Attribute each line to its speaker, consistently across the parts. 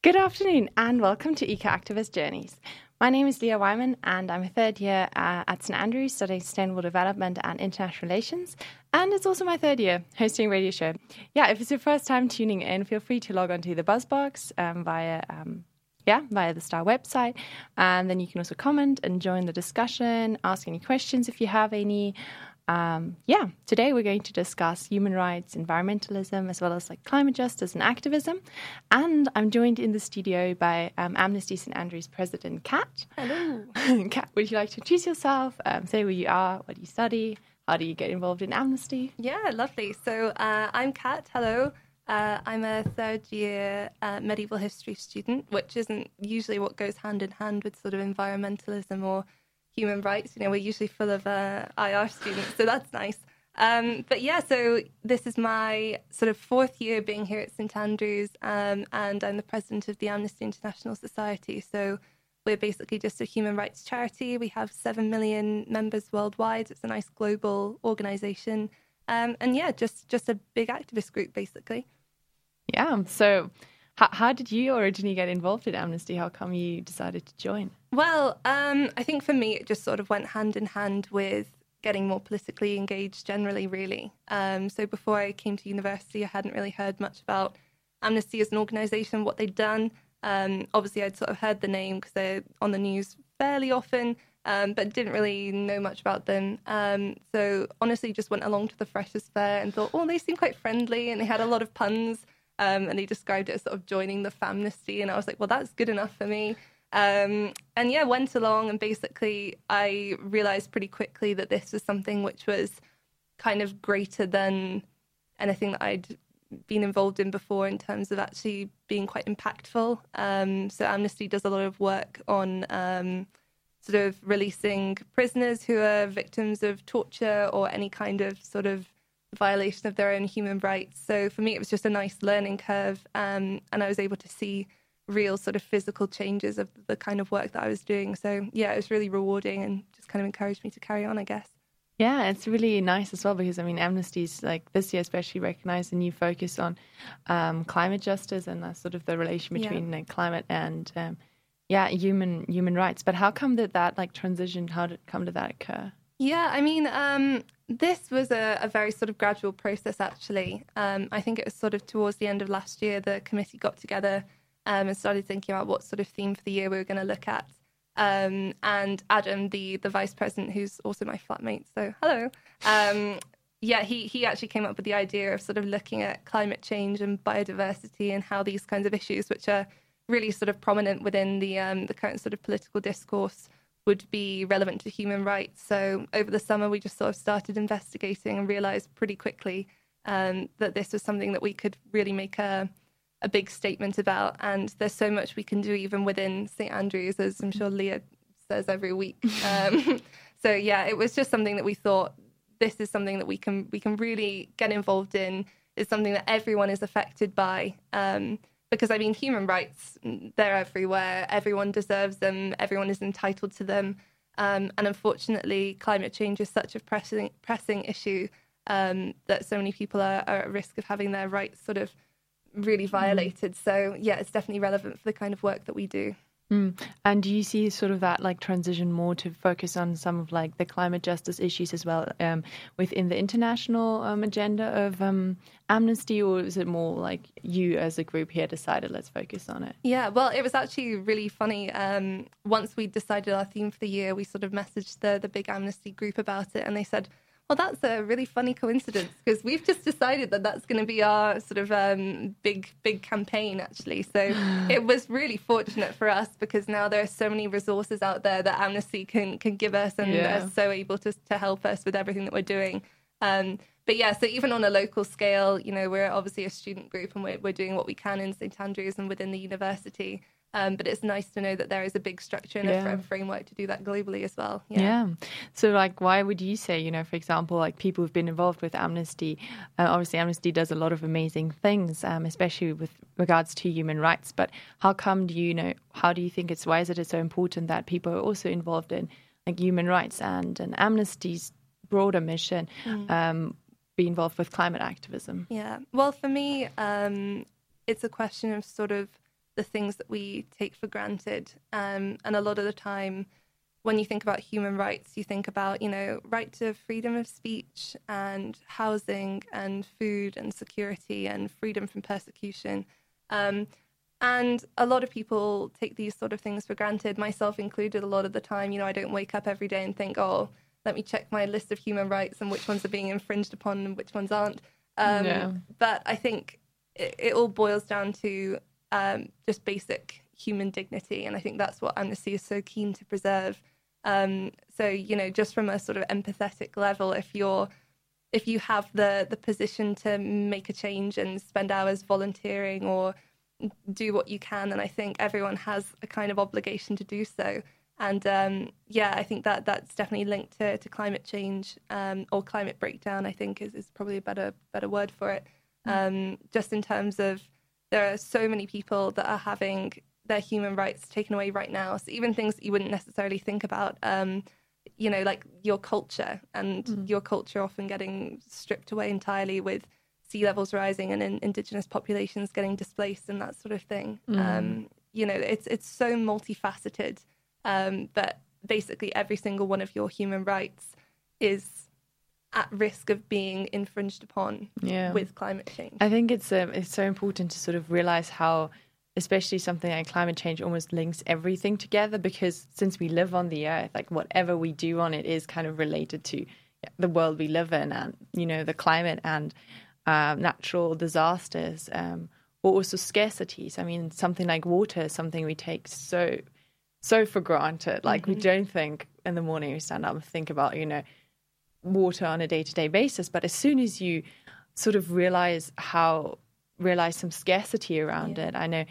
Speaker 1: Good afternoon and welcome to Eco Activist Journeys. My name is Leah Wyman and I'm a third year uh, at St Andrews studying sustainable development and international relations. And it's also my third year hosting a radio show. Yeah, if it's your first time tuning in, feel free to log on to the Buzzbox um, via um, yeah, via the Star website. And then you can also comment and join the discussion, ask any questions if you have any. Um, yeah, today we're going to discuss human rights, environmentalism, as well as like climate justice and activism. And I'm joined in the studio by um, Amnesty St Andrews President Kat.
Speaker 2: Hello.
Speaker 1: Kat, would you like to introduce yourself? Um, say where you are, what you study, how do you get involved in Amnesty?
Speaker 2: Yeah, lovely. So uh, I'm Kat. Hello. Uh, I'm a third year uh, medieval history student, which isn't usually what goes hand in hand with sort of environmentalism or human rights. You know, we're usually full of uh, IR students, so that's nice. Um, but yeah, so this is my sort of fourth year being here at St Andrews, um, and I'm the president of the Amnesty International Society. So we're basically just a human rights charity. We have seven million members worldwide. It's a nice global organisation, um, and yeah, just just a big activist group basically.
Speaker 1: Yeah. So how, how did you originally get involved in Amnesty? How come you decided to join?
Speaker 2: Well, um, I think for me, it just sort of went hand in hand with getting more politically engaged generally, really. Um, so before I came to university, I hadn't really heard much about Amnesty as an organisation, what they'd done. Um, obviously, I'd sort of heard the name because they're on the news fairly often, um, but didn't really know much about them. Um, so honestly, just went along to the Freshers' Fair and thought, oh, they seem quite friendly and they had a lot of puns. Um, and he described it as sort of joining the famnesty. And I was like, well, that's good enough for me. Um, and yeah, went along and basically I realized pretty quickly that this was something which was kind of greater than anything that I'd been involved in before in terms of actually being quite impactful. Um, so Amnesty does a lot of work on um, sort of releasing prisoners who are victims of torture or any kind of sort of violation of their own human rights. So for me, it was just a nice learning curve, um, and I was able to see real sort of physical changes of the kind of work that I was doing. So yeah, it was really rewarding and just kind of encouraged me to carry on, I guess.
Speaker 1: Yeah, it's really nice as well because I mean, Amnesty's like this year especially recognised a new focus on um, climate justice and that's sort of the relation between yeah. climate and um, yeah, human human rights. But how come did that like transition? How did come to that occur?
Speaker 2: Yeah, I mean, um, this was a, a, very sort of gradual process, actually. Um, I think it was sort of towards the end of last year, the committee got together um, and started thinking about what sort of theme for the year we were going to look at. Um, and Adam, the the vice president, who's also my flatmate, so hello. Um, yeah, he he actually came up with the idea of sort of looking at climate change and biodiversity and how these kinds of issues, which are really sort of prominent within the um, the current sort of political discourse, would be relevant to human rights. So over the summer, we just sort of started investigating and realized pretty quickly um, that this was something that we could really make a, a big statement about. And there's so much we can do even within St Andrews, as I'm sure Leah says every week. Um, so yeah, it was just something that we thought this is something that we can we can really get involved in. It's something that everyone is affected by. Um, because I mean, human rights, they're everywhere. Everyone deserves them, everyone is entitled to them. Um, and unfortunately, climate change is such a pressing, pressing issue um, that so many people are, are, at risk of having their rights sort of really mm. violated. Mm. So, yeah, it's definitely relevant for the kind of work that we do.
Speaker 1: Mm. And do you see sort of that like transition more to focus on some of like the climate justice issues as well um, within the international um, agenda of um, Amnesty, or is it more like you as a group here decided let's focus on it?
Speaker 2: Yeah, well, it was actually really funny. Um, once we decided our theme for the year, we sort of messaged the the big Amnesty group about it, and they said well, that's a really funny coincidence because we've just decided that that's going to be our sort of um, big, big campaign, actually. So it was really fortunate for us because now there are so many resources out there that Amnesty can can give us and yeah. are so able to to help us with everything that we're doing. Um, but yeah, so even on a local scale, you know, we're obviously a student group and we're, we're doing what we can in St Andrews and within the university. Um, but it's nice to know that there is a big structure and yeah. a framework to do that globally as well.
Speaker 1: Yeah. yeah. So, like, why would you say, you know, for example, like people who've been involved with Amnesty, uh, obviously Amnesty does a lot of amazing things, um, especially with regards to human rights. But how come do you know? How do you think it's why is it so important that people are also involved in like human rights and an Amnesty's broader mission? Mm. Um, be involved with climate activism?
Speaker 2: Yeah. Well, for me, um, it's a question of sort of the things that we take for granted. Um, and a lot of the time, when you think about human rights, you think about, you know, right to freedom of speech and housing and food and security and freedom from persecution. Um, and a lot of people take these sort of things for granted, myself included, a lot of the time. You know, I don't wake up every day and think, oh, let me check my list of human rights and which ones are being infringed upon and which ones aren't. Um, yeah. But I think it, it, all boils down to um, just basic human dignity. And I think that's what Amnesty is so keen to preserve. Um, so, you know, just from a sort of empathetic level, if you're if you have the the position to make a change and spend hours volunteering or do what you can, and I think everyone has a kind of obligation to do so. And um, yeah, I think that that's definitely linked to, to climate change um, or climate breakdown. I think is, is probably a better better word for it. Mm. Um, just in terms of there are so many people that are having their human rights taken away right now. So even things that you wouldn't necessarily think about, um, you know, like your culture and mm. your culture often getting stripped away entirely with sea levels rising and in, indigenous populations getting displaced and that sort of thing. Mm. Um, you know, it's it's so multifaceted, um, but basically every single one of your human rights is at risk of being infringed upon yeah. with climate change.
Speaker 1: I think it's um, it's so important to sort of realize how especially something like climate change almost links everything together because since we live on the earth like whatever we do on it is kind of related to the world we live in and you know the climate and um, natural disasters um, or also scarcities. I mean, something like water is something we take so so for granted. Like mm-hmm. we don't think in the morning we stand up and think about you know water on a day to day basis, but as soon as you sort of realize how realize some scarcity around yeah. it. I know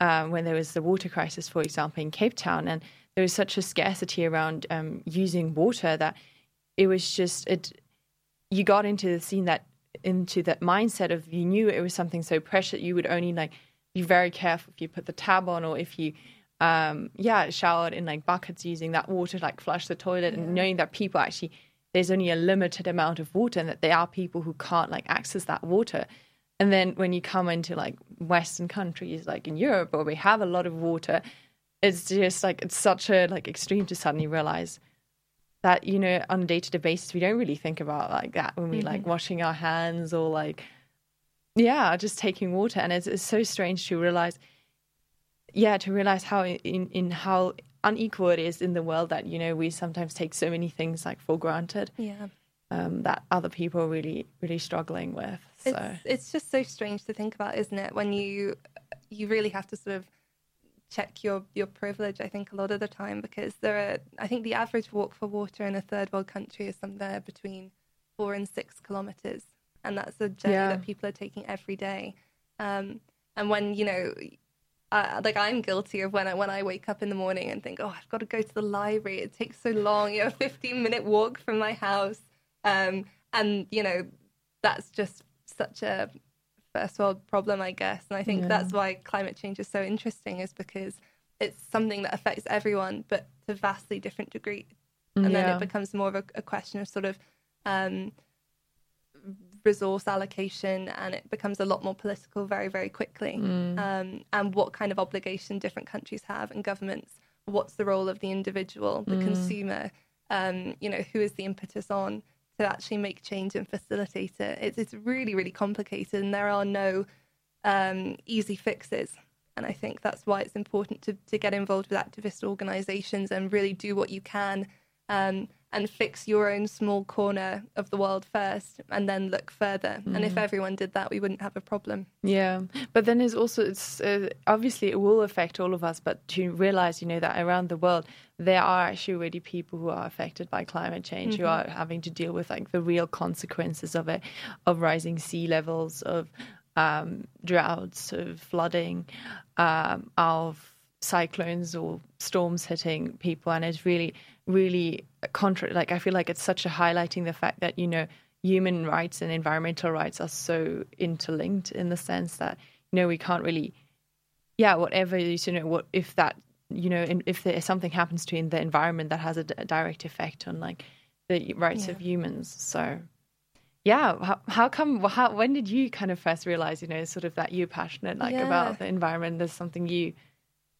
Speaker 1: um, when there was the water crisis, for example, in Cape Town, and there was such a scarcity around um, using water that it was just it. You got into the scene that into that mindset of you knew it was something so precious you would only like be very careful if you put the tab on or if you um yeah showered in like buckets using that water like flush the toilet yeah. and knowing that people actually there's only a limited amount of water and that there are people who can't like access that water and then when you come into like western countries like in europe where we have a lot of water it's just like it's such a like extreme to suddenly realize that you know on a day-to-day basis we don't really think about like that when we mm-hmm. like washing our hands or like yeah just taking water and it's, it's so strange to realize yeah to realize how in in how unequal it is in the world that you know we sometimes take so many things like for granted
Speaker 2: yeah
Speaker 1: um, that other people are really really struggling with so
Speaker 2: it's, it's just so strange to think about isn't it when you you really have to sort of check your your privilege. I think a lot of the time because there are. I think the average walk for water in a third world country is somewhere between four and six kilometers, and that's a journey yeah. that people are taking every day. Um, and when you know, uh, like I'm guilty of when I when I wake up in the morning and think, oh, I've got to go to the library. It takes so long. You know, a 15 minute walk from my house, um, and you know, that's just such a first world problem, I guess. And I think yeah. that's why climate change is so interesting, is because it's something that affects everyone, but to vastly different degree. And yeah. then it becomes more of a, a question of sort of um, resource allocation, and it becomes a lot more political very, very quickly. Mm. Um, and what kind of obligation different countries have and governments. What's the role of the individual, the mm. consumer? Um, you know, who is the impetus on? to actually make change and facilitate it. It's, it's really, really complicated, and there are no um, easy fixes. And I think that's why it's important to, to get involved with activist organizations and really do what you can um, and fix your own small corner of the world first and then look further. Mm. And if mm. everyone did that, we wouldn't have a problem.
Speaker 1: Yeah. But then there's also, it's uh, obviously it will affect all of us, but to realize, you know, that around the world, there are actually already people who are affected by climate change, mm-hmm. who are having to deal with like the real consequences of it, of rising sea levels, of um, droughts, of flooding, um, of cyclones or storms hitting people. And it's really, really contra- like I feel like it's such a highlighting the fact that you know human rights and environmental rights are so interlinked in the sense that you know we can't really yeah whatever you know what if that you know if there something happens to in the environment that has a, d- a direct effect on like the rights yeah. of humans so yeah, how, how come? How, when did you kind of first realize, you know, sort of that you're passionate like
Speaker 2: Yeah.
Speaker 1: about the environment? There's something you.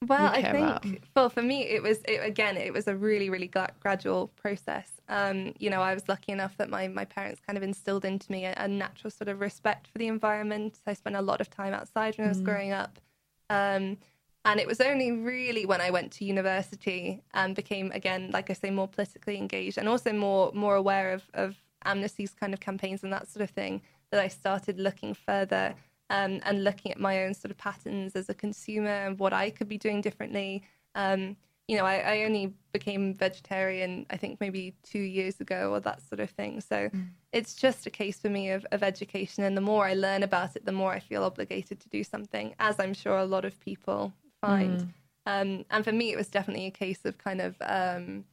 Speaker 2: Well, I think,
Speaker 1: about?
Speaker 2: well, for me, it was it, again, it was a really, really gra- gradual process. Um, you know, I was lucky enough that my my parents kind of instilled into me a, a natural sort of respect for the environment. I spent a lot of time outside when I was growing up, um, and it was only really when I went to university and became again, like I say, more politically engaged and also more more aware of of Amnesty's kind of campaigns and that sort of thing that I started looking further um, and looking at my own sort of patterns as a consumer and what I could be doing differently. Um, you know, I, I only became vegetarian, I think maybe two years ago or that sort of thing. So it's just a case for me of, of education. And the more I learn about it, the more I feel obligated to do something, as I'm sure a lot of people find. Um, and for me, it was definitely a case of kind of um,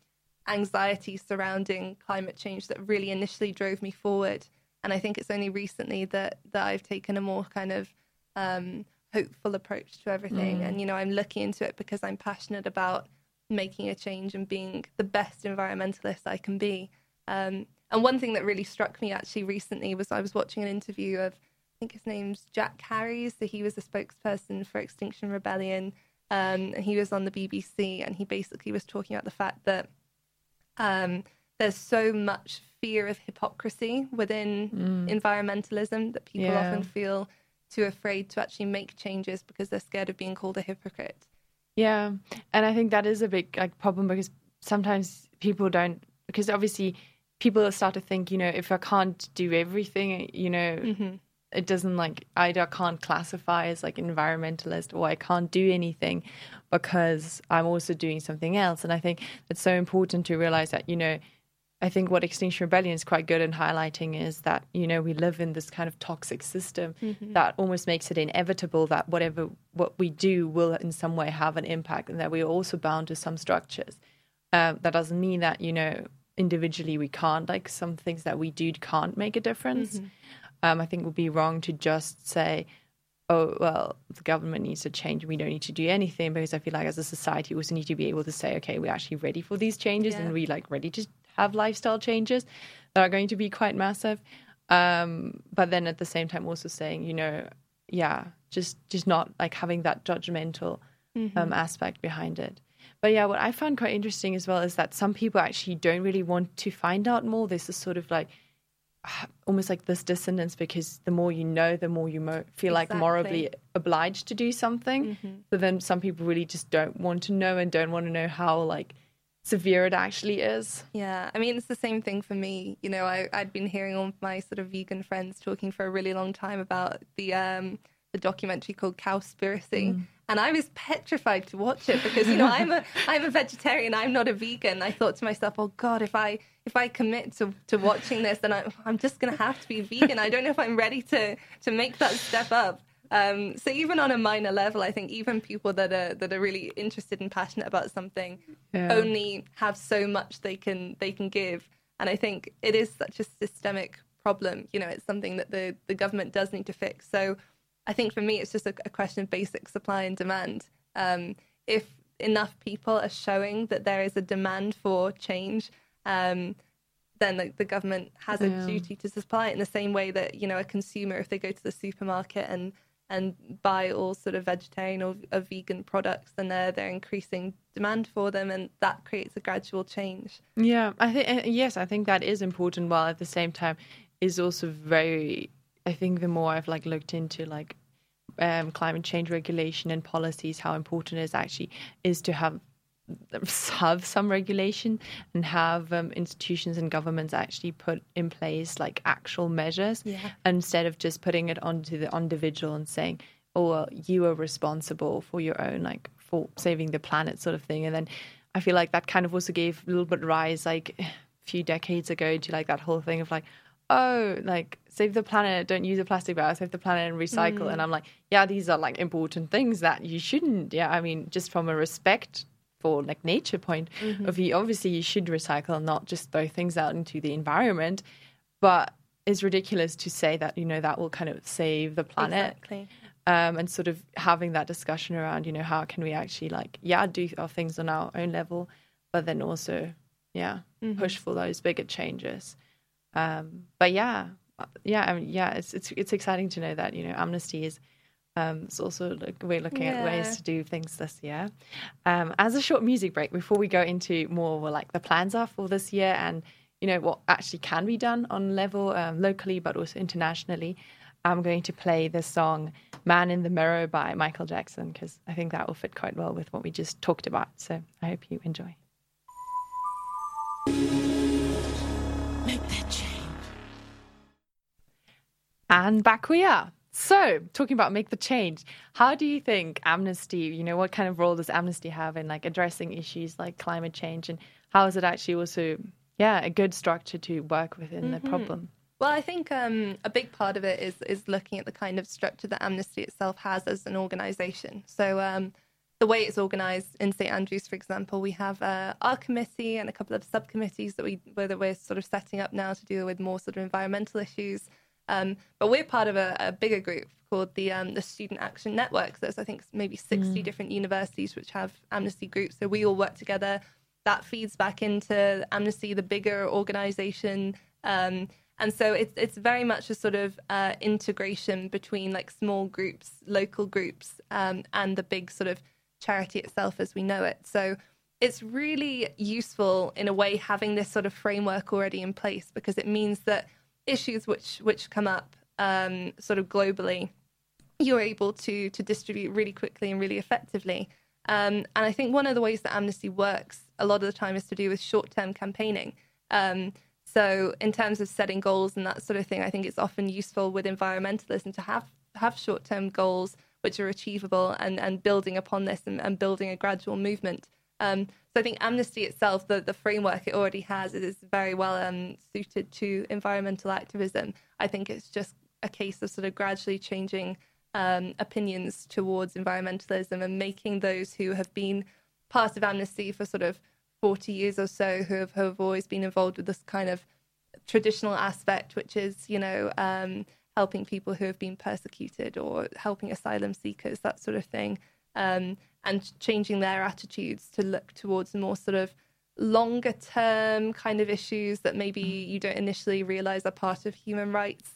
Speaker 2: anxiety surrounding climate change that really initially drove me forward. And I think it's only recently that that I've taken a more kind of um, hopeful approach to everything. And you know, I'm looking into it because I'm passionate about making a change and being the best environmentalist I can be. Um, and one thing that really struck me actually recently was I was watching an interview of I think his name's Jack Harries. So he was a spokesperson for Extinction Rebellion. Um, and he was on the BBC and he basically was talking about the fact that um, there's so much fear of hypocrisy within mm. environmentalism that people
Speaker 1: Yeah.
Speaker 2: often feel too afraid to actually make changes because they're scared of being called a hypocrite.
Speaker 1: Yeah, and I think that is a big like problem because sometimes people don't because obviously people start to think, you know, if I can't do everything, you know, mm-hmm. it doesn't like either I can't classify as like environmentalist or I can't do anything because I'm also doing something else. And I think it's so important to realize that, you know, I think what Extinction Rebellion is quite good in highlighting is that, you know, we live in this kind of toxic system that almost makes it inevitable that whatever what we do will in some way have an impact and that we're also bound to some structures. Um, that doesn't mean that, you know, individually we can't, like some things that we do can't make a difference. Um, I think it would be wrong to just say, oh, well, the government needs to change. We don't need to do anything because I feel like as a society, we also need to be able to say, okay, we're actually ready for these changes
Speaker 2: Yeah.
Speaker 1: and we like ready to have lifestyle changes that are going to be quite massive. Um, but then at the same time, also saying, you know, yeah, just just not like having that judgmental um, aspect behind it. But yeah, what I found quite interesting as well is that some people actually don't really want to find out more. This is sort of like almost like this dissonance because the more you know, the more you mo- feel like morally obliged to do something. But then some people really just don't want to know and don't want to know how like severe it actually is.
Speaker 2: Yeah, I mean, it's the same thing for me. You know, I, I'd been hearing all my sort of vegan friends talking for a really long time about the um, the documentary called Cowspiracy, and I was petrified to watch it because you know I'm a I'm a vegetarian. I'm not a vegan. I thought to myself, oh God, if I if I commit to, to watching this, then I, I'm just going to have to be vegan. I don't know if I'm ready to to make that step up. Um, so even on a minor level, I think even people that are that are really interested and passionate about something
Speaker 1: Yeah.
Speaker 2: only have so much they can they can give, and I think it is such a systemic problem. You know, it's something that the the government does need to fix. So I think for me, it's just a, a question of basic supply and demand. Um, if enough people are showing that there is a demand for change, um, then the, the government has a
Speaker 1: Yeah.
Speaker 2: duty to supply it in the same way that you know a consumer, if they go to the supermarket and and buy all sort of vegetarian or, or vegan products, and they're they're increasing demand for them, and that creates a gradual change.
Speaker 1: Yeah, I think uh, yes, I think that is important. While at the same time, is also very. I think the more I've like looked into like um, climate change regulation and policies, how important it is actually is to have have some regulation and have um, institutions and governments actually put in place like actual measures
Speaker 2: Yeah.
Speaker 1: instead of just putting it onto the individual and saying, "Oh, well, you are responsible for your own like for saving the planet," sort of thing. And then I feel like that kind of also gave a little bit rise like a few decades ago to like that whole thing of like, oh, like save the planet, don't use a plastic bag, save the planet and recycle. And I'm like, yeah, these are like important things that you shouldn't. Yeah, I mean, just from a respect for like nature point of view, obviously you should recycle and not just throw things out into the environment. But it's ridiculous to say that you know that will kind of save the planet
Speaker 2: Exactly.
Speaker 1: um, and sort of having that discussion around, you know, how can we actually like, yeah, do our things on our own level, but then also, yeah, push for those bigger changes. Um, but yeah, yeah, I mean, yeah, it's it's it's exciting to know that you know Amnesty is. Um, it's also like we're looking yeah. at ways to do things this year. Um, as a short music break before we go into more what, like the plans are for this year and you know what actually can be done on level um, locally but also internationally. I'm going to play the song "Man in the Mirror" by Michael Jackson because I think that will fit quite well with what we just talked about. So I hope you enjoy. Make that change. And back we are. So, talking about make the change, how do you think Amnesty, you know, what kind of role does Amnesty have in like addressing issues like climate change and how is it actually also, yeah, a good structure to work within mm-hmm. the problem?
Speaker 2: Well, I think um, a big part of it is is looking at the kind of structure that Amnesty itself has as an organisation. So um, the way it's organised in St Andrews, for example, we have uh, our committee and a couple of subcommittees that we that we're sort of setting up now to deal with more sort of environmental issues. Um, but we're part of a, a bigger group called the um, the Student Action Network. There's I think maybe 60 mm. different universities which have Amnesty groups. So we all work together. That feeds back into Amnesty, the bigger organisation. Um, and so it's it's very much a sort of uh, integration between like small groups, local groups, um, and the big sort of charity itself as we know it. So it's really useful in a way having this sort of framework already in place because it means that issues which which come up um, sort of globally, you're able to to distribute really quickly and really effectively. Um, and I think one of the ways that Amnesty works a lot of the time is to do with short term campaigning. Um, so, in terms of setting goals and that sort of thing, I think it's often useful with environmentalism to have have short term goals which are achievable and, and building upon this and, and building a gradual movement. Um, so I think Amnesty itself, the, the framework it already has, it is very well um, suited to environmental activism. I think it's just a case of sort of gradually changing um, opinions towards environmentalism and making those who have been part of Amnesty for sort of 40 years or so who have, who have always been involved with this kind of traditional aspect, which is, you know, um, helping people who have been persecuted or helping asylum seekers, that sort of thing, um, and changing their attitudes to look towards more sort of longer term kind of issues that maybe mm. you don't initially realize are part of human rights.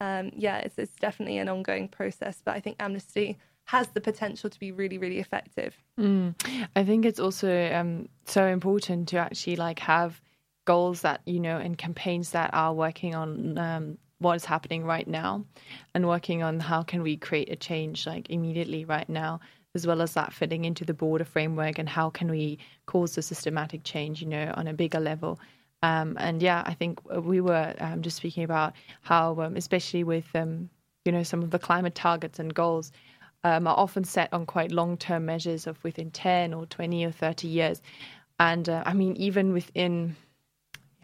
Speaker 2: Um, yeah, it's, it's definitely an ongoing process, but I think Amnesty has the potential to be really, really effective.
Speaker 1: Mm. I think it's also um, so important to actually like have goals that you know and campaigns that are working on um, what is happening right now and working on how can we create a change like immediately right now as well as that fitting into the broader framework and how can we cause a systematic change you know on a bigger level um, and yeah i think we were um, just speaking about how um, especially with um, you know some of the climate targets and goals um, are often set on quite long term measures of within 10 or 20 or 30 years. And uh, I mean, even within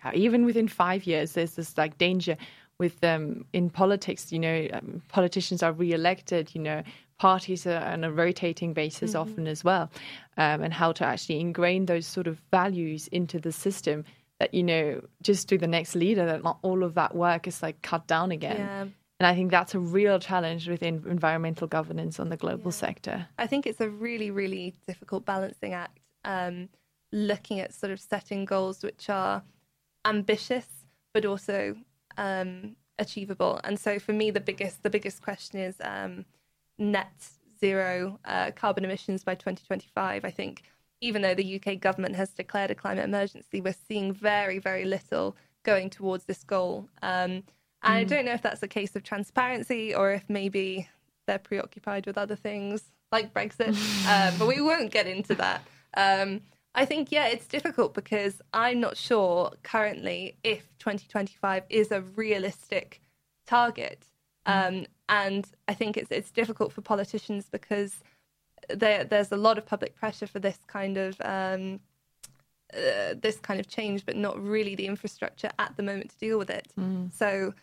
Speaker 1: yeah, even within five years, there's this like danger with um, in politics. You know, um, politicians are re-elected. You know, parties are on a rotating basis mm-hmm. often as well, um, and how to actually ingrain those sort of values into the system. That you know, just to the next leader, that not all of that work is like cut down again.
Speaker 2: Yeah.
Speaker 1: And I think that's a real challenge within environmental governance on the global yeah. sector.
Speaker 2: I think it's a really, really difficult balancing act, um, looking at sort of setting goals which are ambitious but also um, achievable. And so for me, the biggest the biggest question is um, net zero uh, carbon emissions by 2025. I think even though the UK government has declared a climate emergency, we're seeing very, very little going towards this goal. Um, and mm. I don't know if that's a case of transparency or if maybe they're preoccupied with other things like Brexit. um, but we won't get into that. Um, I think, yeah, it's difficult because I'm not sure currently if 2025 is a realistic target. Mm. Um, and I think it's it's difficult for politicians because there, there's a lot of public pressure for this kind of um, uh, this kind of change, but not really the infrastructure at the moment to deal with it. Mm. So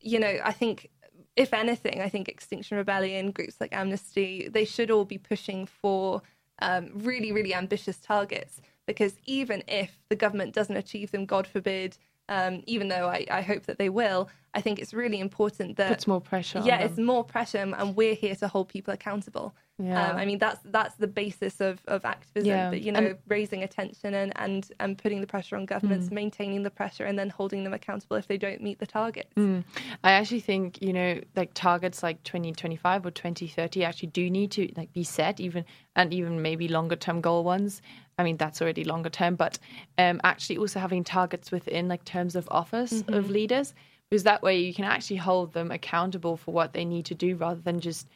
Speaker 2: you know, I think if anything, I think Extinction Rebellion, groups like Amnesty, they should all be pushing for um, really, really ambitious targets. Because even if the government doesn't achieve them, God forbid, um, even though I, I, hope that they will, I think it's really important that
Speaker 1: puts more pressure.
Speaker 2: Yeah, it's more pressure, and we're here to hold people accountable. Yeah. Um, I mean, that's that's the basis of, of activism. Yeah. But, you know, and, raising attention and, and and putting the pressure on governments, mm. maintaining the pressure, and then holding them accountable if they don't meet the targets.
Speaker 1: Mm. I actually think you know, like targets like 2025 or 2030 actually do need to like be set, even and even maybe longer term goal ones. I mean, that's already longer term, but um, actually also having targets within like terms of office mm-hmm. of leaders, because that way you can actually hold them accountable for what they need to do rather than just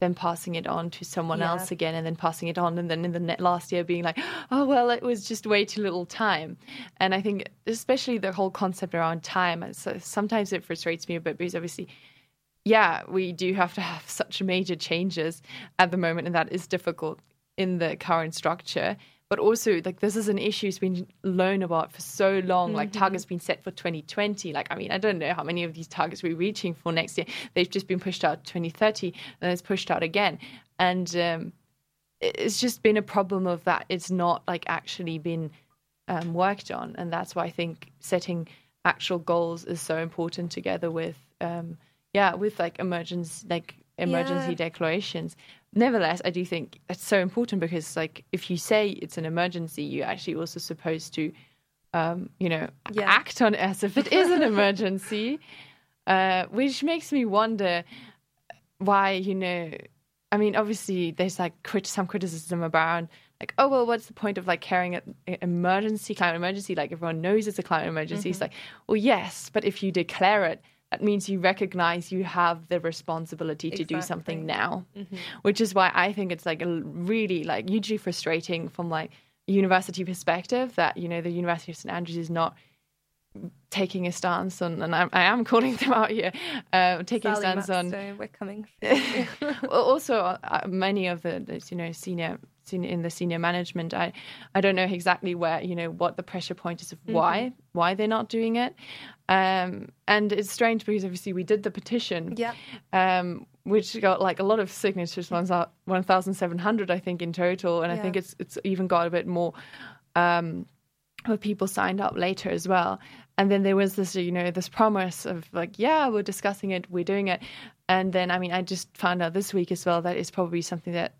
Speaker 1: then passing it on to someone yeah. else again and then passing it on and then in the last year being like oh well it was just way too little time and i think especially the whole concept around time so uh, sometimes it frustrates me a bit because obviously yeah we do have to have such major changes at the moment and that is difficult in the current structure but also like this is an issue it's been known about for so long. Mm-hmm. like targets been set for 2020 like i mean i don't know how many of these targets we're reaching for next year. They've just been pushed out 2030 and it's pushed out again. And um, it's just been a problem of that it's not like actually been um, worked on. And that's why i think setting actual goals is so important together with um, yeah with like emergency like emergency yeah. declarations nevertheless, I do think it's so important because, like, if you say it's an emergency, you're actually also supposed to, um, you know, yeah. act on it as if it is an emergency, uh, which makes me wonder why, you know, I mean, obviously, there's like crit- some criticism around like, oh well, what's the point of like carrying an emergency, climate emergency? Like everyone knows it's a climate emergency. Mm-hmm. It's like, well, yes, but if you declare it that means you recognize you have the responsibility to exactly. do something now mm-hmm. which is why i think it's like a really like hugely frustrating from like university perspective that you know the university of st andrews is not taking a stance on and I, I am calling them out here uh, taking
Speaker 2: Sally
Speaker 1: a stance on
Speaker 2: we're coming
Speaker 1: also uh, many of the, you know senior in the senior management i i don't know exactly where you know what the pressure point is of mm-hmm. why why they're not doing it. Um, and it's strange because obviously we did the petition
Speaker 2: yeah.
Speaker 1: um, which got like a lot of signatures 1700 i think in total. And yeah. i think it's it's even got a bit more um, of people signed up later as well and then there was this you know this promise of like yeah we're discussing it we're doing it and then i mean i just found out this week as well that it's probably something that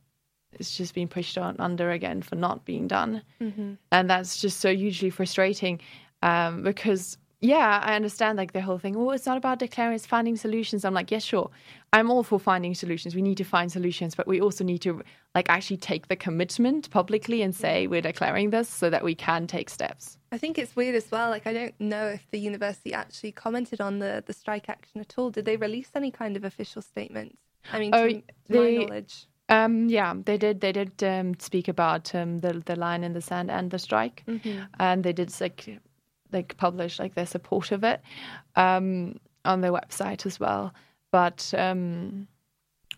Speaker 1: it's just being pushed on under again for not being done. Mm-hmm. And that's just so hugely frustrating um, because, yeah, I understand like the whole thing. Oh, it's not about declaring, it's finding solutions. I'm like, yes, yeah, sure. I'm all for finding solutions. We need to find solutions, but we also need to like actually take the commitment publicly and say we're declaring this so that we can take steps.
Speaker 2: I think it's weird as well. Like I don't know if the university actually commented on the the strike action at all. Did they release any kind of official statements? I mean, oh, to, to they, my knowledge.
Speaker 1: Um, yeah, they did. They did um, speak about um, the the line in the sand and the strike, mm-hmm. and they did like like publish like their support of it um, on their website as well. But um,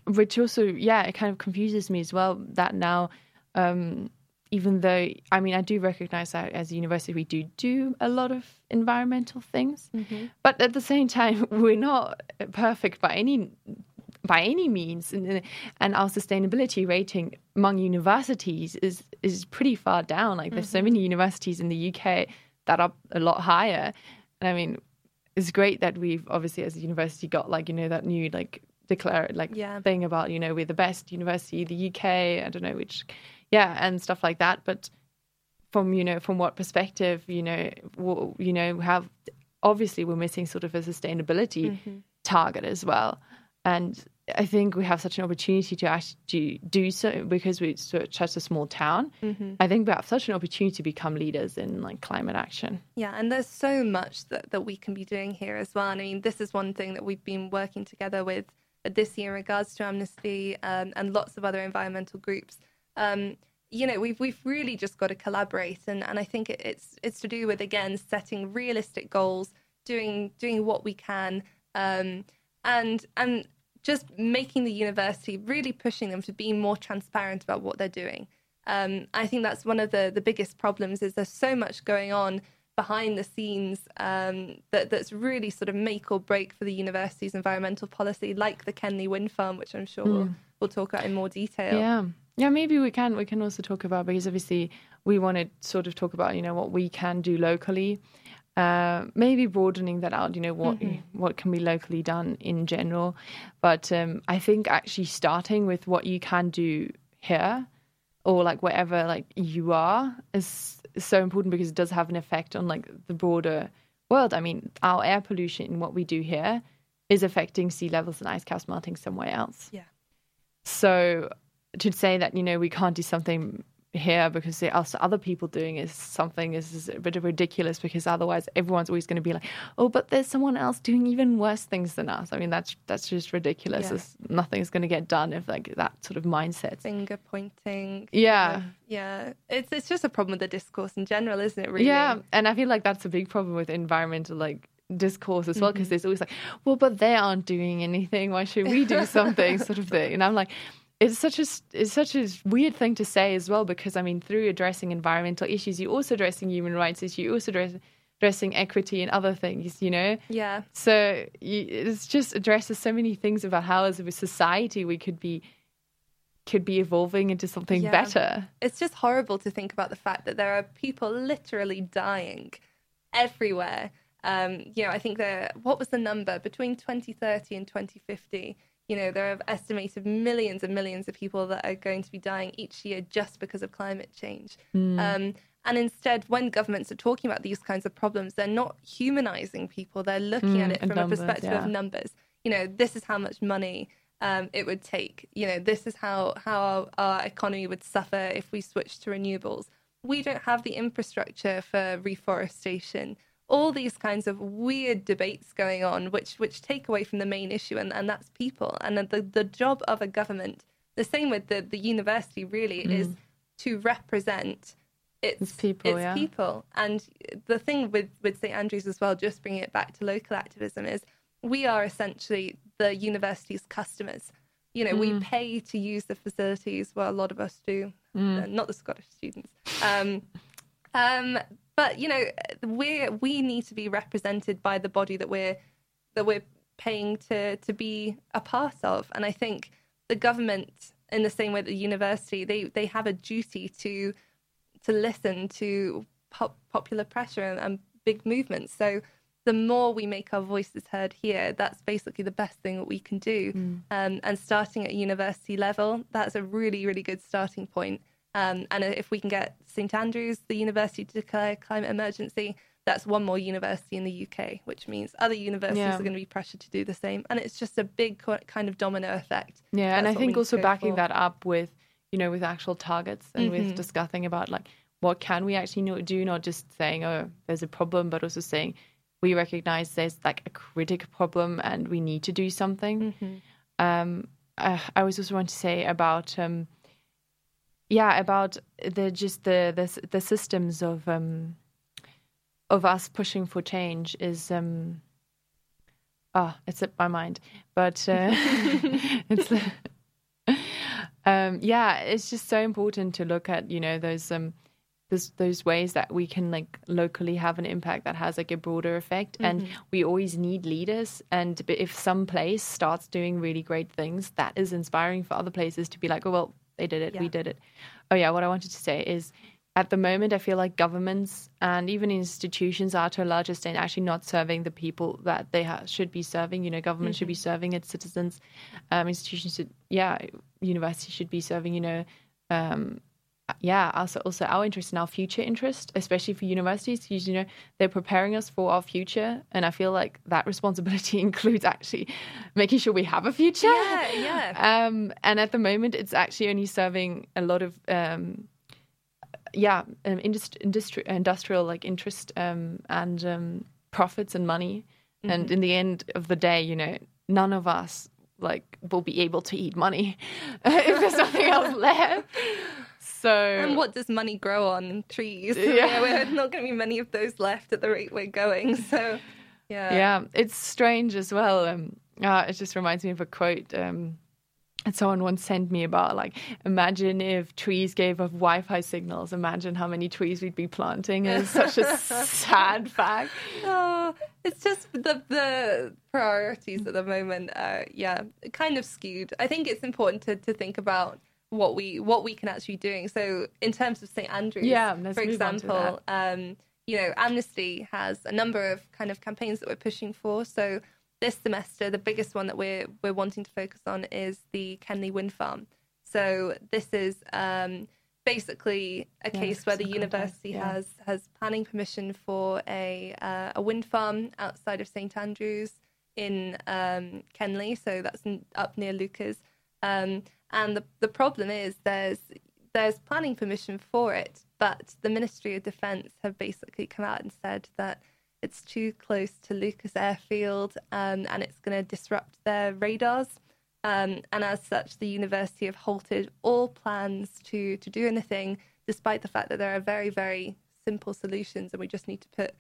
Speaker 1: which also, yeah, it kind of confuses me as well that now, um, even though I mean I do recognize that as a university we do do a lot of environmental things, mm-hmm. but at the same time we're not perfect by any by any means, and, and, our sustainability rating among universities is is pretty far down. Like there's mm-hmm. so many universities in the UK that are a lot higher. And I mean, it's great that we've obviously as a university got like you know that new like declare like yeah. thing about you know we're the best university the UK. I don't know which, yeah, and stuff like that. But from you know from what perspective you know you know have obviously we're missing sort of a sustainability mm-hmm. target as well and I think we have such an opportunity to actually do so because we're such a small town. Mm-hmm. I think we have such an opportunity to become leaders in like climate action.
Speaker 2: Yeah, and there's so much that, that we can be doing here as well. And I mean, this is one thing that we've been working together with this year in regards to Amnesty um, and lots of other environmental groups. Um, you know, we've we've really just got to collaborate, and, and I think it, it's it's to do with again setting realistic goals, doing doing what we can, um, and and just making the university really pushing them to be more transparent about what they're doing. Um, I think that's one of the the biggest problems is there's so much going on behind the scenes um, that that's really sort of make or break for the university's environmental policy, like the Kenly wind farm, which I'm sure mm. we'll, we'll talk about in more detail.
Speaker 1: Yeah, yeah, maybe we can we can also talk about because obviously we want to sort of talk about you know what we can do locally uh, maybe broadening that out. You know what mm-hmm. what can be locally done in general, but um, I think actually starting with what you can do here or like wherever like you are is, is so important because it does have an effect on like the broader world. I mean, our air pollution, what we do here, is affecting sea levels and ice caps melting somewhere else.
Speaker 2: Yeah.
Speaker 1: So to say that you know we can't do something here because the other people doing is something is a bit of ridiculous because otherwise everyone's always going to be like oh but there's someone else doing even worse things than us. I mean that's that's just ridiculous. Yeah. nothing's going to get done if like that sort of mindset.
Speaker 2: Finger pointing
Speaker 1: yeah.
Speaker 2: Yeah. It's it's just a problem with the discourse in general isn't it really?
Speaker 1: Yeah. And i feel like that's a big problem with environmental like discourse as well because mm-hmm. there's always like well but they aren't doing anything. Why should we do something? sort of thing. And i'm like it's such a it's such a weird thing to say as well because I mean through addressing environmental issues you're also addressing human rights issues you're also address, addressing equity and other things you know?
Speaker 2: Yeah.
Speaker 1: So you, it's just addresses so many things about how as a society we could be could be evolving into something yeah. better.
Speaker 2: It's just horrible to think about the fact that there are people literally dying everywhere. Um, you know i think the what was the number? Between 2030 and 2050 you know, there are estimated millions and millions of people that are going to be dying each year just because of climate change. Mm. Um, and instead, when governments are talking about these kinds of problems, they're not humanizing people. They're looking mm, at it from numbers, a perspective yeah. of numbers. You know, this is how much money um, it would take. You know, this is how how our, our economy would suffer if we switched to renewables. We don't have the infrastructure for reforestation all these kinds of weird debates going on, which which take away from the main issue, and, and that's people. And the the job of a government, the same with the the university, really mm. is to represent its,
Speaker 1: it's people.
Speaker 2: Its
Speaker 1: yeah.
Speaker 2: people. And the thing with with St Andrews as well, just bringing it back to local activism, is we are essentially the university's customers. You know, mm. we pay to use the facilities. Well, a lot of us do, mm. uh, not the Scottish students. Um, um, but you know, we we need to be represented by the body that we're that we're paying to to be a part of, and I think the government, in the same way that the university, they they have a duty to to listen to pop, popular pressure and, and big movements. So the more we make our voices heard here, that's basically the best thing that we can do. Mm. Um, and starting at university level, that's a really, really good starting point. Um, and if we can get St Andrews, the university, to declare climate emergency, that's one more university in the UK, which means other universities yeah. are going to be pressured to do the same. And it's just a big kind of domino effect.
Speaker 1: Yeah, that's and I think also backing for. that up with, you know, with actual targets and mm-hmm. with discussing about like what can we actually do, not just saying, oh, there's a problem, but also saying we recognize there's like a critical problem and we need to do something. Mm-hmm. Um, uh, I was also want to say about um, yeah about the just the the, the systems of um of us pushing for change is um ah oh, it slipped my mind. But uh, it's um yeah it's just so important to look at you know those um those those ways that we can like locally have an impact that has like a broader effect. Mm-hmm. and we always need leaders. And if some place starts doing really great things that is inspiring for other places to be like oh well they did it. Yeah. We did it. Oh, yeah. What I wanted to say is at the moment, I feel like governments and even institutions are to a large extent actually not serving the people that they ha- should be serving. You know, government mm-hmm. should be mm-hmm. serving its citizens. Um, institutions should, yeah, universities should be serving, you know, um, yeah, also also our interest and our future interest, especially for universities, because you know they're preparing us for our future, and I feel like that responsibility includes actually making sure we have a future.
Speaker 2: Yeah, yeah.
Speaker 1: Um, and at the moment, it's actually only serving a lot of um, yeah, um, industri- industri- industrial like interest um, and um, profits and money, mm-hmm. and in the end of the day, you know, none of us like will be able to eat money if there's nothing else left. So
Speaker 2: and what does money grow on? Trees. Yeah, yeah we're not going to be many of those left at the rate we're going. So yeah,
Speaker 1: yeah, it's strange as well. Um, uh, it just reminds me of a quote. Um, and someone once sent me about like imagine if trees gave off wi-fi signals imagine how many trees we'd be planting it's such a sad fact
Speaker 2: oh, it's just the the priorities at the moment are yeah kind of skewed i think it's important to, to think about what we what we can actually doing. So in terms of St Andrews,
Speaker 1: yeah,
Speaker 2: for example, um, you know, Amnesty has a number of kind of campaigns that we're pushing for. So this semester, the biggest one that we're we're wanting to focus on is the Kenly wind farm. So this is um, basically a yeah, case where the university yeah. has has planning permission for a uh, a wind farm outside of St Andrews in um, Kenly. So that's up near Leuchars. Um, and the the problem is there's there's planning permission for it, but the Ministry of Defence have basically come out and said that it's too close to Leuchars Airfield um, and it's going to disrupt their radars. Um, and as such, the university have halted all plans to, to do anything, despite the fact that there are very, very simple solutions and we just need to put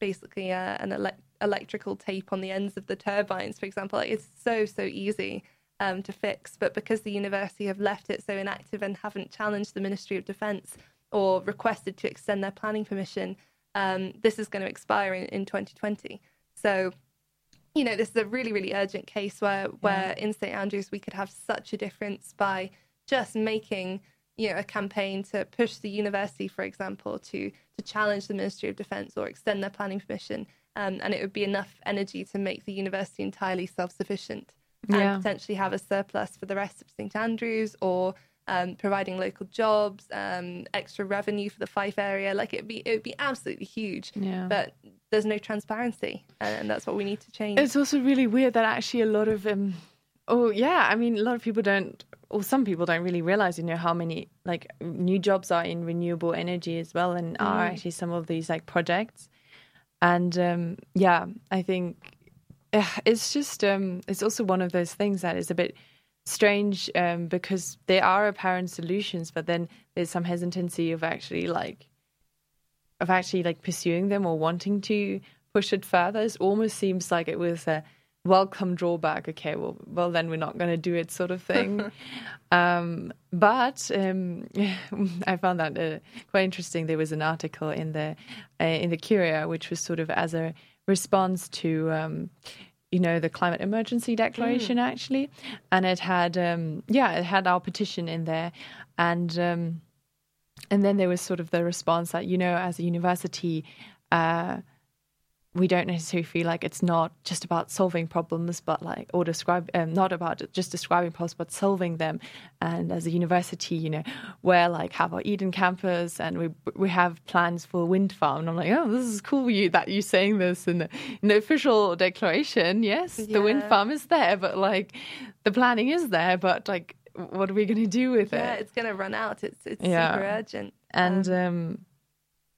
Speaker 2: basically uh, an ele- electrical tape on the ends of the turbines, for example. It's so, so easy um, to fix. But because the university have left it so inactive and haven't challenged the Ministry of Defence or requested to extend their planning permission, um, this is going to expire in, in 2020. So, you know, this is a really, really urgent case where, where yeah. in St Andrews we could have such a difference by just making you know a campaign to push the university, for example, to to challenge the Ministry of Defence or extend their planning permission, um, and it would be enough energy to make the university entirely self-sufficient and yeah. potentially have a surplus for the rest of St Andrews or um, providing local jobs, um, extra revenue for the Fife area. Like it'd be it would be absolutely huge. Yeah. But there's no transparency, and that's what we need to change.
Speaker 1: It's also really weird that actually a lot of um, oh yeah, I mean a lot of people don't, or some people don't really realize, you know, how many like new jobs are in renewable energy as well, and mm. are actually some of these like projects. And um, yeah, I think it's just um, it's also one of those things that is a bit strange um, because there are apparent solutions, but then there's some hesitancy of actually like of actually like pursuing them or wanting to push it further. It almost seems like it was a welcome drawback. Okay, well, well then we're not going to do it, sort of thing. um, but um, I found that uh, quite interesting. There was an article in the uh, in the Curia, which was sort of as a response to um, you know the climate emergency declaration mm. actually and it had um, yeah it had our petition in there and um, and then there was sort of the response that you know as a university uh, we don't necessarily feel like it's not just about solving problems, but like, or describe, um, not about just describing problems, but solving them. And as a university, you know, we're like have our Eden campus and we we have plans for a wind farm. And I'm like, oh, this is cool you that you're saying this in the, in the official declaration. Yes, yeah. the wind farm is there, but like the planning is there, but like, what are we going to do with
Speaker 2: yeah,
Speaker 1: it?
Speaker 2: Yeah, it's going to run out. It's, it's yeah. super urgent.
Speaker 1: And, um, um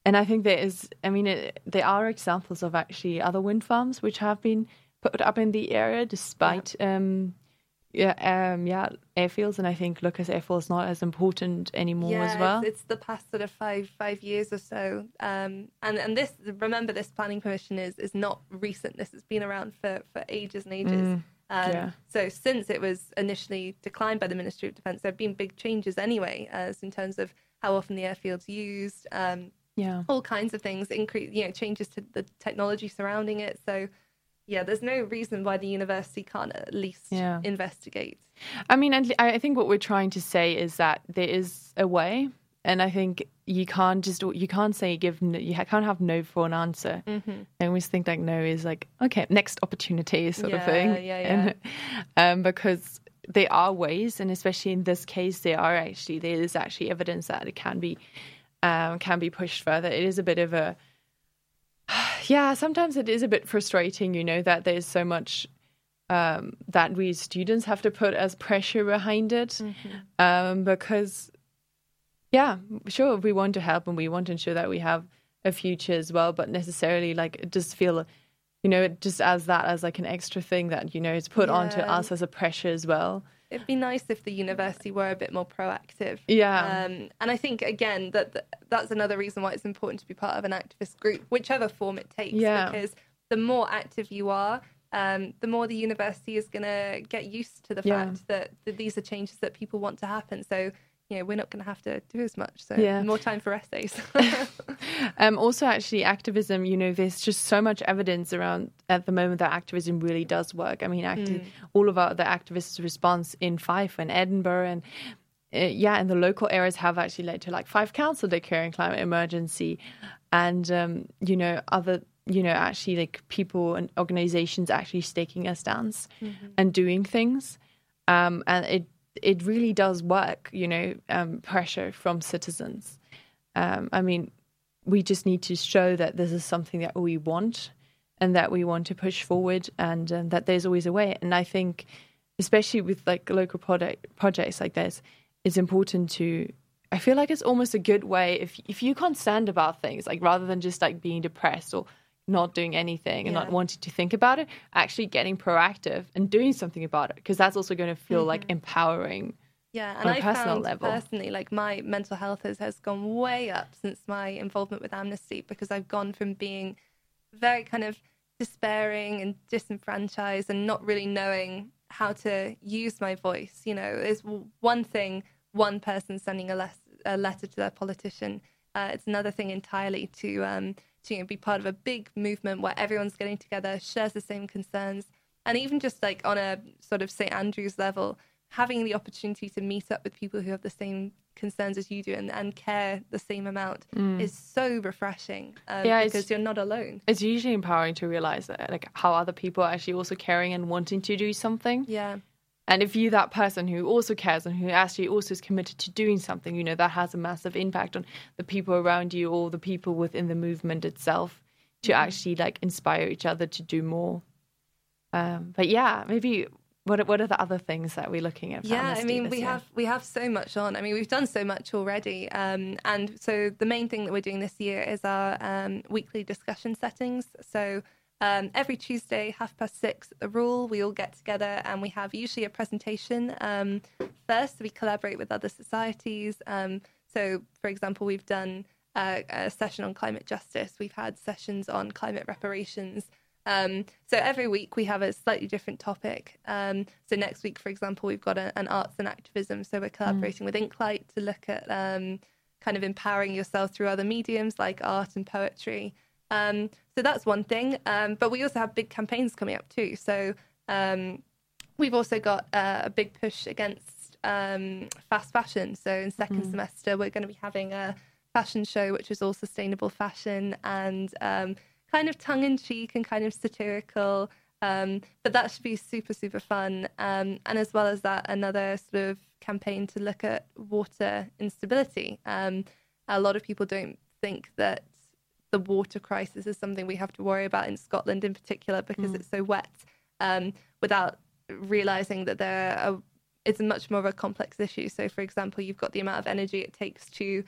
Speaker 1: and I think there is, I mean, it, there are examples of actually other wind farms which have been put up in the area despite, yeah, um, yeah, um, yeah airfields. And I think Leuchars Airfield is not as important anymore
Speaker 2: yeah,
Speaker 1: as well.
Speaker 2: It's, it's, the past sort of five five years or so. Um, and and this, remember, this planning permission is is not recent. This has been around for for ages and ages. Mm. Um, yeah. So since it was initially declined by the Ministry of Defence, there have been big changes anyway, as in terms of how often the airfield's used, um, yeah all kinds of things increase you know changes to the technology surrounding it so yeah there's no reason why the university can't at least yeah. investigate
Speaker 1: i mean i think what we're trying to say is that there is a way and i think you can't just you can't say give you can't have no for an answer mm-hmm. i always think like no is like okay next opportunity sort
Speaker 2: yeah,
Speaker 1: of thing
Speaker 2: yeah, yeah.
Speaker 1: And, um, because there are ways and especially in this case there are actually there is actually evidence that it can be um, can be pushed further. It is a bit of a yeah. Sometimes it is a bit frustrating, you know, that there's so much um, that we students have to put as pressure behind it mm-hmm. um, because yeah, sure, we want to help and we want to ensure that we have a future as well, but necessarily like it just feel you know, it just as that as like an extra thing that, you know, is put yeah. onto us as a pressure as well.
Speaker 2: It'd be nice if the university were a bit more proactive.
Speaker 1: Yeah.
Speaker 2: Um, and I think again that, that that's another reason why it's important to be part of an activist group, whichever form it takes.
Speaker 1: Yeah.
Speaker 2: Because the more active you are, um, the more the university is going to get used to the yeah. fact that, that these are changes that people want to happen. So you know, we're not going to have to do as much. So yeah. more time for essays.
Speaker 1: um, also, actually, activism, you know, there's just so much evidence around at the moment that activism really does work. I mean, acti- mm. all of our, the activists' response in Fife and Edinburgh and uh, yeah, and the local areas have actually led to like Fife council declaring climate emergency, and um, you know other you know actually like people and organizations actually staking a stance mm-hmm. and doing things, um, and it it really does work. You know, um, pressure from citizens. Um, I mean, we just need to show that this is something that we want and that we want to push forward, and um, that there's always a way. And I think, especially with like local project projects like this it's important to I feel like it's almost a good way if if you can't stand about things, like rather than just like being depressed or not doing anything and yeah. not wanting to think about it, actually getting proactive and doing something about it because that's also going to feel mm-hmm. like empowering.
Speaker 2: Yeah, and I found level. personally, like my mental health has, has gone way up since my involvement with Amnesty because I've gone from being very kind of despairing and disenfranchised and not really knowing how to use my voice. You know, it's one thing, one person sending a, les- a letter to their politician. Uh, it's another thing entirely to um, to you know, be part of a big movement where everyone's getting together, shares the same concerns, and even just like on a sort of St Andrews level, having the opportunity to meet up with people who have the same concerns as you do and, and care the same amount mm. is so refreshing um, yeah, because you're not alone.
Speaker 1: It's usually empowering to realize that like how other people are actually also caring and wanting to do something.
Speaker 2: Yeah.
Speaker 1: And if you're that person who also cares and who actually also is committed to doing something, you know, that has a massive impact on the people around you or the people within the movement itself to mm-hmm. actually like inspire each other to do more. Um, but yeah, maybe what what are the other things that we're looking at?
Speaker 2: Yeah, I mean, we
Speaker 1: year?
Speaker 2: have we have so much on. I mean, we've done so much already, um, and so the main thing that we're doing this year is our um, weekly discussion settings. So um, every Tuesday, half past six, at the rule, we all get together and we have usually a presentation. Um, first, we collaborate with other societies. Um, so, for example, we've done a, a session on climate justice. We've had sessions on climate reparations. Um, so every week we have a slightly different topic. Um, so next week, for example, we've got a, an arts and activism. So we're mm. collaborating mm. with Inklight to look at um, kind of empowering yourself through other mediums like art and poetry. Um, so that's one thing. Um, but we also have big campaigns coming up too. So um, we've also got uh, a big push against fast fashion. So in second mm. semester, we're going to be having a fashion show, which is all sustainable fashion and kind of tongue in cheek and kind of satirical. Um, but that should be super, super fun. Um, and as well as that, another sort of campaign to look at water instability. Um, a lot of people don't think that the water crisis is something we have to worry about in Scotland in particular because mm. it's so wet, um, without realizing that there are, it's much more of a complex issue. So, for example, you've got the amount of energy it takes to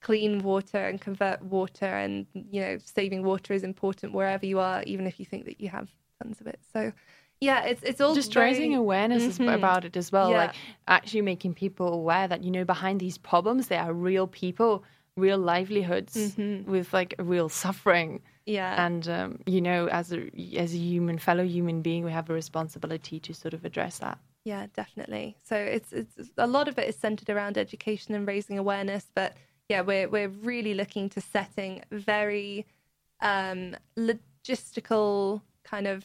Speaker 2: clean water and convert water and you know saving water is important wherever you are even if you think that you have tons of it so yeah it's it's all
Speaker 1: just
Speaker 2: very...
Speaker 1: raising awareness mm-hmm. about it as well yeah. like actually making people aware that you know behind these problems there are real people real livelihoods mm-hmm. with like real suffering
Speaker 2: yeah
Speaker 1: and um, you know as a as a human fellow human being we have a responsibility to sort of address that
Speaker 2: yeah definitely so it's it's a lot of it is centered around education and raising awareness but yeah, we're we're really looking to setting very um, logistical kind of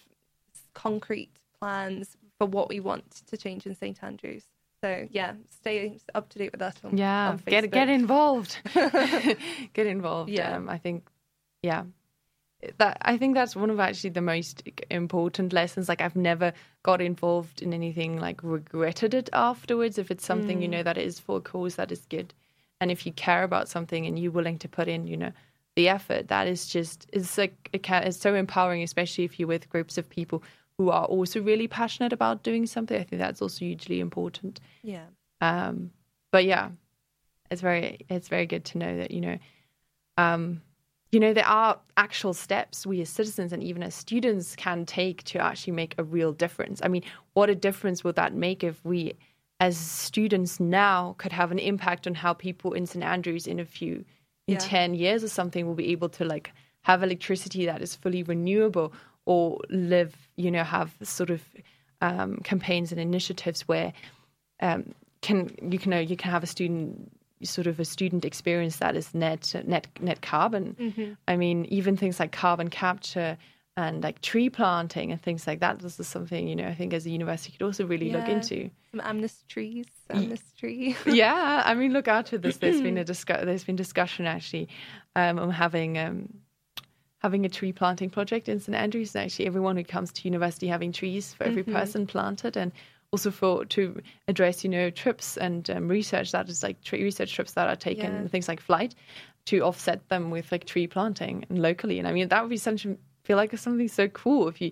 Speaker 2: concrete plans for what we want to change in St Andrews. So yeah, stay up to date with us. On,
Speaker 1: yeah,
Speaker 2: on
Speaker 1: get get involved. get involved. Yeah, um, I think. Yeah, that I think that's one of actually the most important lessons. Like I've never got involved in anything like regretted it afterwards. If it's something mm. you know that is for a cause that is good and if you care about something and you're willing to put in you know the effort that is just it's like it can, it's so empowering especially if you're with groups of people who are also really passionate about doing something. I think that's also hugely important.
Speaker 2: Yeah.
Speaker 1: Um but yeah it's very it's very good to know that you know um you know there are actual steps we as citizens and even as students can take to actually make a real difference. I mean what a difference would that make if we as students now could have an impact on how people in St Andrews in a few in yeah. 10 years or something will be able to like have electricity that is fully renewable or live you know have sort of um, campaigns and initiatives where um, can you can you can have a student sort of a student experience that is net net net carbon. Mm-hmm. I mean, even things like carbon capture and like tree planting and things like that. This is something you know I think as a university could also really yeah. look into.
Speaker 2: Some amnesty trees, amnesty.
Speaker 1: yeah, I mean, look out for this. There's been a discuss. There's been discussion actually um, on having. Um, having a tree planting project in St Andrews, and actually everyone who comes to university having trees for every mm-hmm. person planted, and also for to address you know trips and um, research that is like tree research trips that are taken, yeah. things like flight, to offset them with like tree planting and locally. And I mean that would be such feel like something so cool if you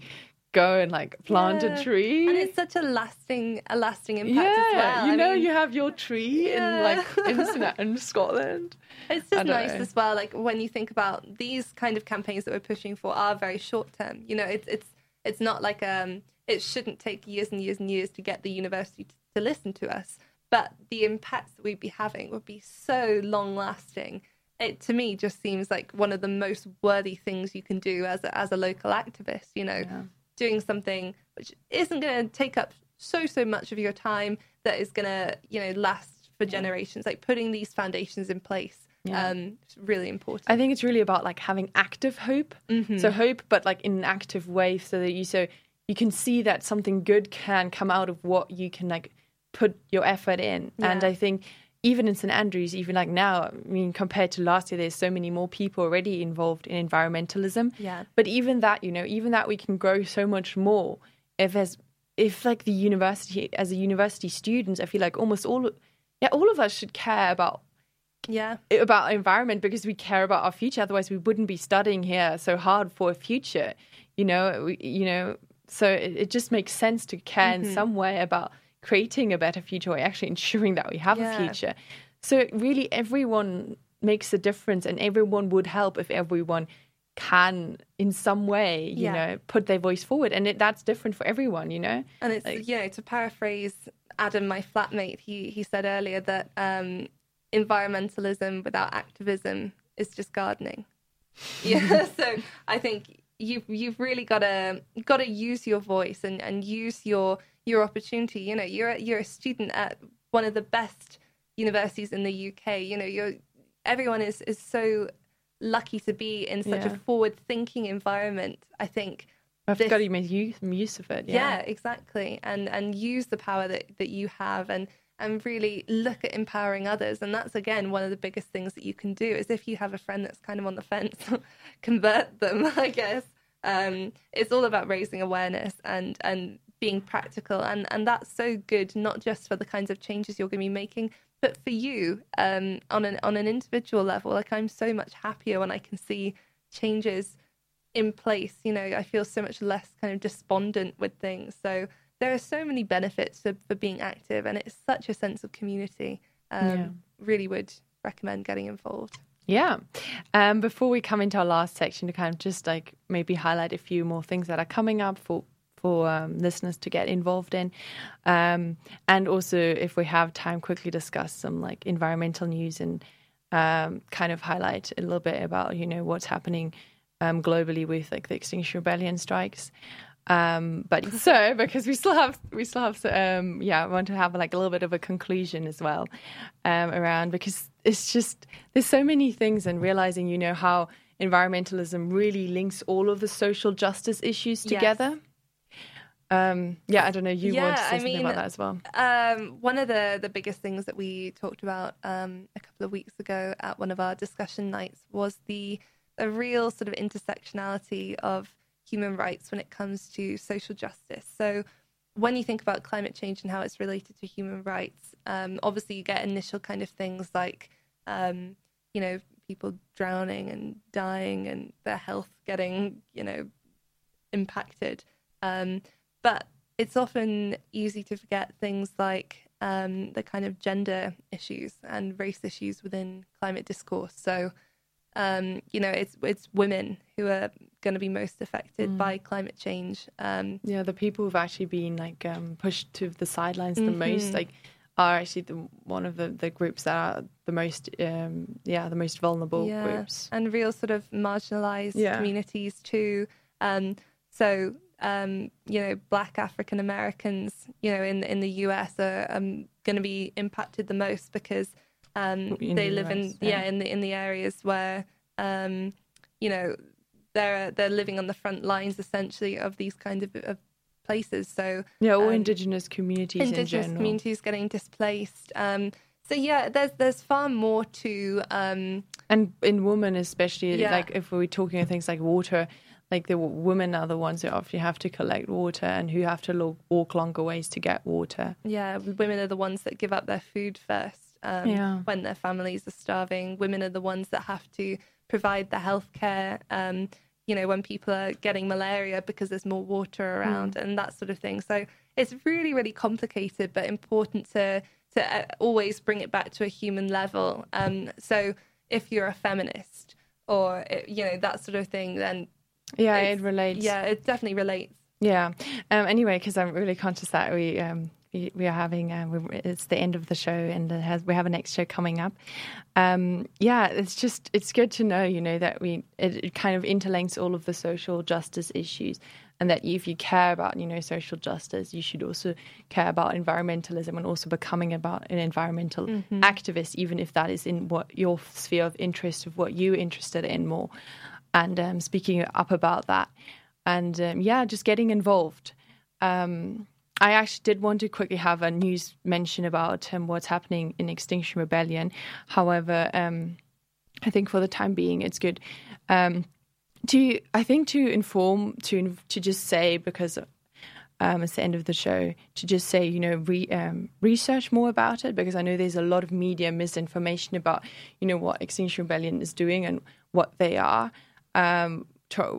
Speaker 1: go and like plant yeah. a tree.
Speaker 2: And it's such a lasting a lasting impact yeah,
Speaker 1: well. You I know mean, you have your tree yeah. in like in, in Scotland.
Speaker 2: It's just nice know. as well, like when you think about these kind of campaigns that we're pushing for are very short term. You know, it's it's it's not like um it shouldn't take years and years and years to get the university to, to listen to us. But the impacts that we'd be having would be so long lasting it to me just seems like one of the most worthy things you can do as a, as a local activist. You know, yeah. Doing something which isn't going to take up so so much of your time that is going to you know last for generations. Like putting these foundations in place. Yeah. Um, it's really important.
Speaker 1: I think it's really about like having active hope. Mm-hmm. So hope, but like in an active way, so that you so you can see that something good can come out of what you can like put your effort in. Yeah. And I think even in St Andrews, even like now, I mean, compared to last year, there's so many more people already involved in environmentalism.
Speaker 2: Yeah.
Speaker 1: But even that, you know, even that we can grow so much more if as if like the university as a university students, I feel like almost all yeah, all of us should care about
Speaker 2: yeah
Speaker 1: about environment because we care about our future. Otherwise, we wouldn't be studying here so hard for a future. You know, we, you know, so it, it, just makes sense to care mm-hmm. in some way about creating a better future or actually ensuring that we have yeah. a future. So really everyone makes a difference and everyone would help if everyone can in some way you yeah. know put their voice forward and it, that's different for everyone you know
Speaker 2: and it's like, you know to paraphrase adam my flatmate he he said earlier that um, environmentalism without activism is just gardening yeah so i think you've you've really got to got to use your voice and and use your your opportunity. You know, you're you're a student at one of the best universities in the UK. You know, you're everyone is is so lucky to be in such yeah. a forward thinking environment. I think.
Speaker 1: I've this, got to make use, use of it. Yeah.
Speaker 2: yeah, exactly, and and use the power that that you have, and and really look at empowering others. And that's again one of the biggest things that you can do is if you have a friend that's kind of on the fence, convert them. I guess um, it's all about raising awareness and and being practical and and that's so good not just for the kinds of changes you're going to be making but for you um, on an on an individual level like i'm so much happier when i can see changes in place you know i feel so much less kind of despondent with things so there are so many benefits for, for being active and it's such a sense of community um, yeah. really would recommend getting involved
Speaker 1: yeah. Um, before we come into our last section to kind of just like maybe highlight a few more things that are coming up for for um, listeners to get involved in. Um, and also, if we have time, quickly discuss some like environmental news and um, kind of highlight a little bit about, you know, what's happening um, globally with like the Extinction Rebellion strikes. Um, but so because we still have we still have um, yeah I want to have like a little bit of a conclusion as well um, around because it's just there's so many things and realizing you know how environmentalism really links all of the social justice issues together. Yes. Um, yeah, I don't know. You yeah, want to say something mean, about that as well?
Speaker 2: Um, one of the the biggest things that we talked about um, a couple of weeks ago at one of our discussion nights was the a real sort of intersectionality of human rights when it comes to social justice. So when you think about climate change and how it's related to human rights, um, obviously you get initial kind of things like, um, you know, people drowning and dying and their health getting, you know, impacted. Um, but it's often easy to forget things like um, the kind of gender issues and race issues within climate discourse. So, um, you know, it's it's women who are going to be most affected mm. by climate change. Um,
Speaker 1: yeah, the people who've actually been like um, pushed to the sidelines mm-hmm. the most, like, are actually the one of the, the groups that are the most, um, yeah, the most vulnerable yeah. groups
Speaker 2: and real sort of marginalized yeah. communities too. Um, so um, you know, Black African Americans, you know, in in the US are um, going to be impacted the most because um, they the live US, in yeah. yeah. in the in the areas where um, you know they're they're living on the front lines essentially of these kind of, of places. So
Speaker 1: yeah, all um, indigenous communities,
Speaker 2: indigenous
Speaker 1: in
Speaker 2: communities getting displaced. Um, so yeah, there's there's far more to um,
Speaker 1: and in women especially yeah. like if we're talking of things like water like the women are the ones who often have to collect water and who have to walk longer ways to get water.
Speaker 2: Yeah, women are the ones that give up their food first um, yeah. when their families are starving. Women are the ones that have to provide the healthcare. Um, you know, when people are getting malaria because there's more water around mm. and that sort of thing. So it's really, really complicated, but important to to uh, always bring it back to a human level. Um, so if you're a feminist or uh, you know that sort of thing, then
Speaker 1: yeah, it relates.
Speaker 2: Yeah, it definitely relates.
Speaker 1: Yeah. Um, anyway, because I'm really conscious that we um, we, are having uh, we, it's the end of the show and has, we have a next show coming up. Um, yeah, it's just it's good to know, you know, that we it, it, kind of interlinks all of the social justice issues, and that if you care about you know social justice, you should also care about environmentalism and also becoming about an environmental mm-hmm. activist, even if that is in what your sphere of interest of what you're interested in more and um, speaking up about that. And um, yeah, just getting involved. Um, I actually did want to quickly have a news mention about um, what's happening in Extinction Rebellion. However, um, I think for the time being, it's good um, to I think to inform to to just say because um, it's the end of the show to just say, you know, re, um, research more about it because I know there's a lot of media misinformation about, you know, what Extinction Rebellion is doing and what they are um,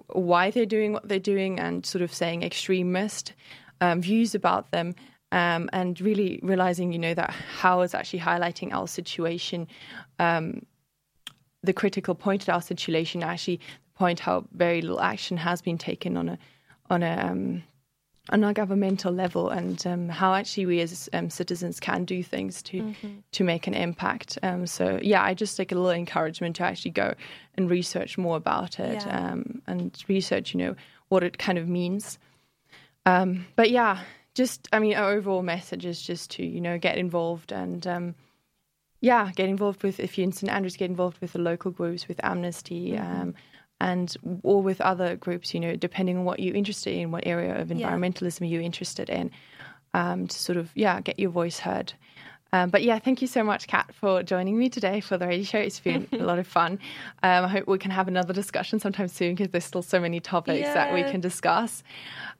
Speaker 1: why they're doing what they're doing and sort of saying extremist um, views about them. Um, and really realizing, you know, that how is actually highlighting our situation, um, the critical point at our situation, actually the point how very little action has been taken on a on a um, on a governmental level and um, how actually we as um, citizens can do things to mm-hmm. to make an impact. Um, so yeah, I just take a little encouragement to actually go and research more about it yeah. Um, and research, you know, what it kind of means. Um, but yeah, just I mean, our overall message is just to you know get involved and um, yeah, get involved with if you're in St Andrews, get involved with the local groups, with Amnesty. Mm-hmm and or with other groups, you know, depending on what you're interested in, what area of environmentalism yeah. you're interested in, um, to sort of yeah get your voice heard. Um, but yeah, thank you so much, Kat, for joining me today for the radio show. It's been a lot of fun. Um, I hope we can have another discussion sometime soon because there's still so many topics yeah. that we can discuss.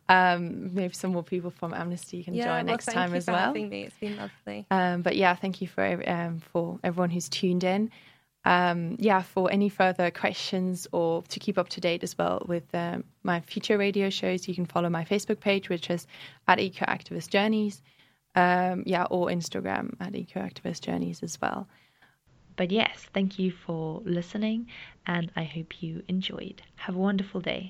Speaker 1: Um, maybe some more people from Amnesty can
Speaker 2: yeah,
Speaker 1: join
Speaker 2: well,
Speaker 1: next time as well.
Speaker 2: Having me. It's been lovely.
Speaker 1: Um, but yeah, thank you for um, for everyone who's tuned in um, yeah, for any further questions or to keep up to date as well with um, my future radio shows, you can follow my Facebook page, which is at Eco Activist Journeys. Um, yeah, or Instagram at Eco Activist Journeys as well. But yes, thank you for listening, and I hope you enjoyed. Have a wonderful day.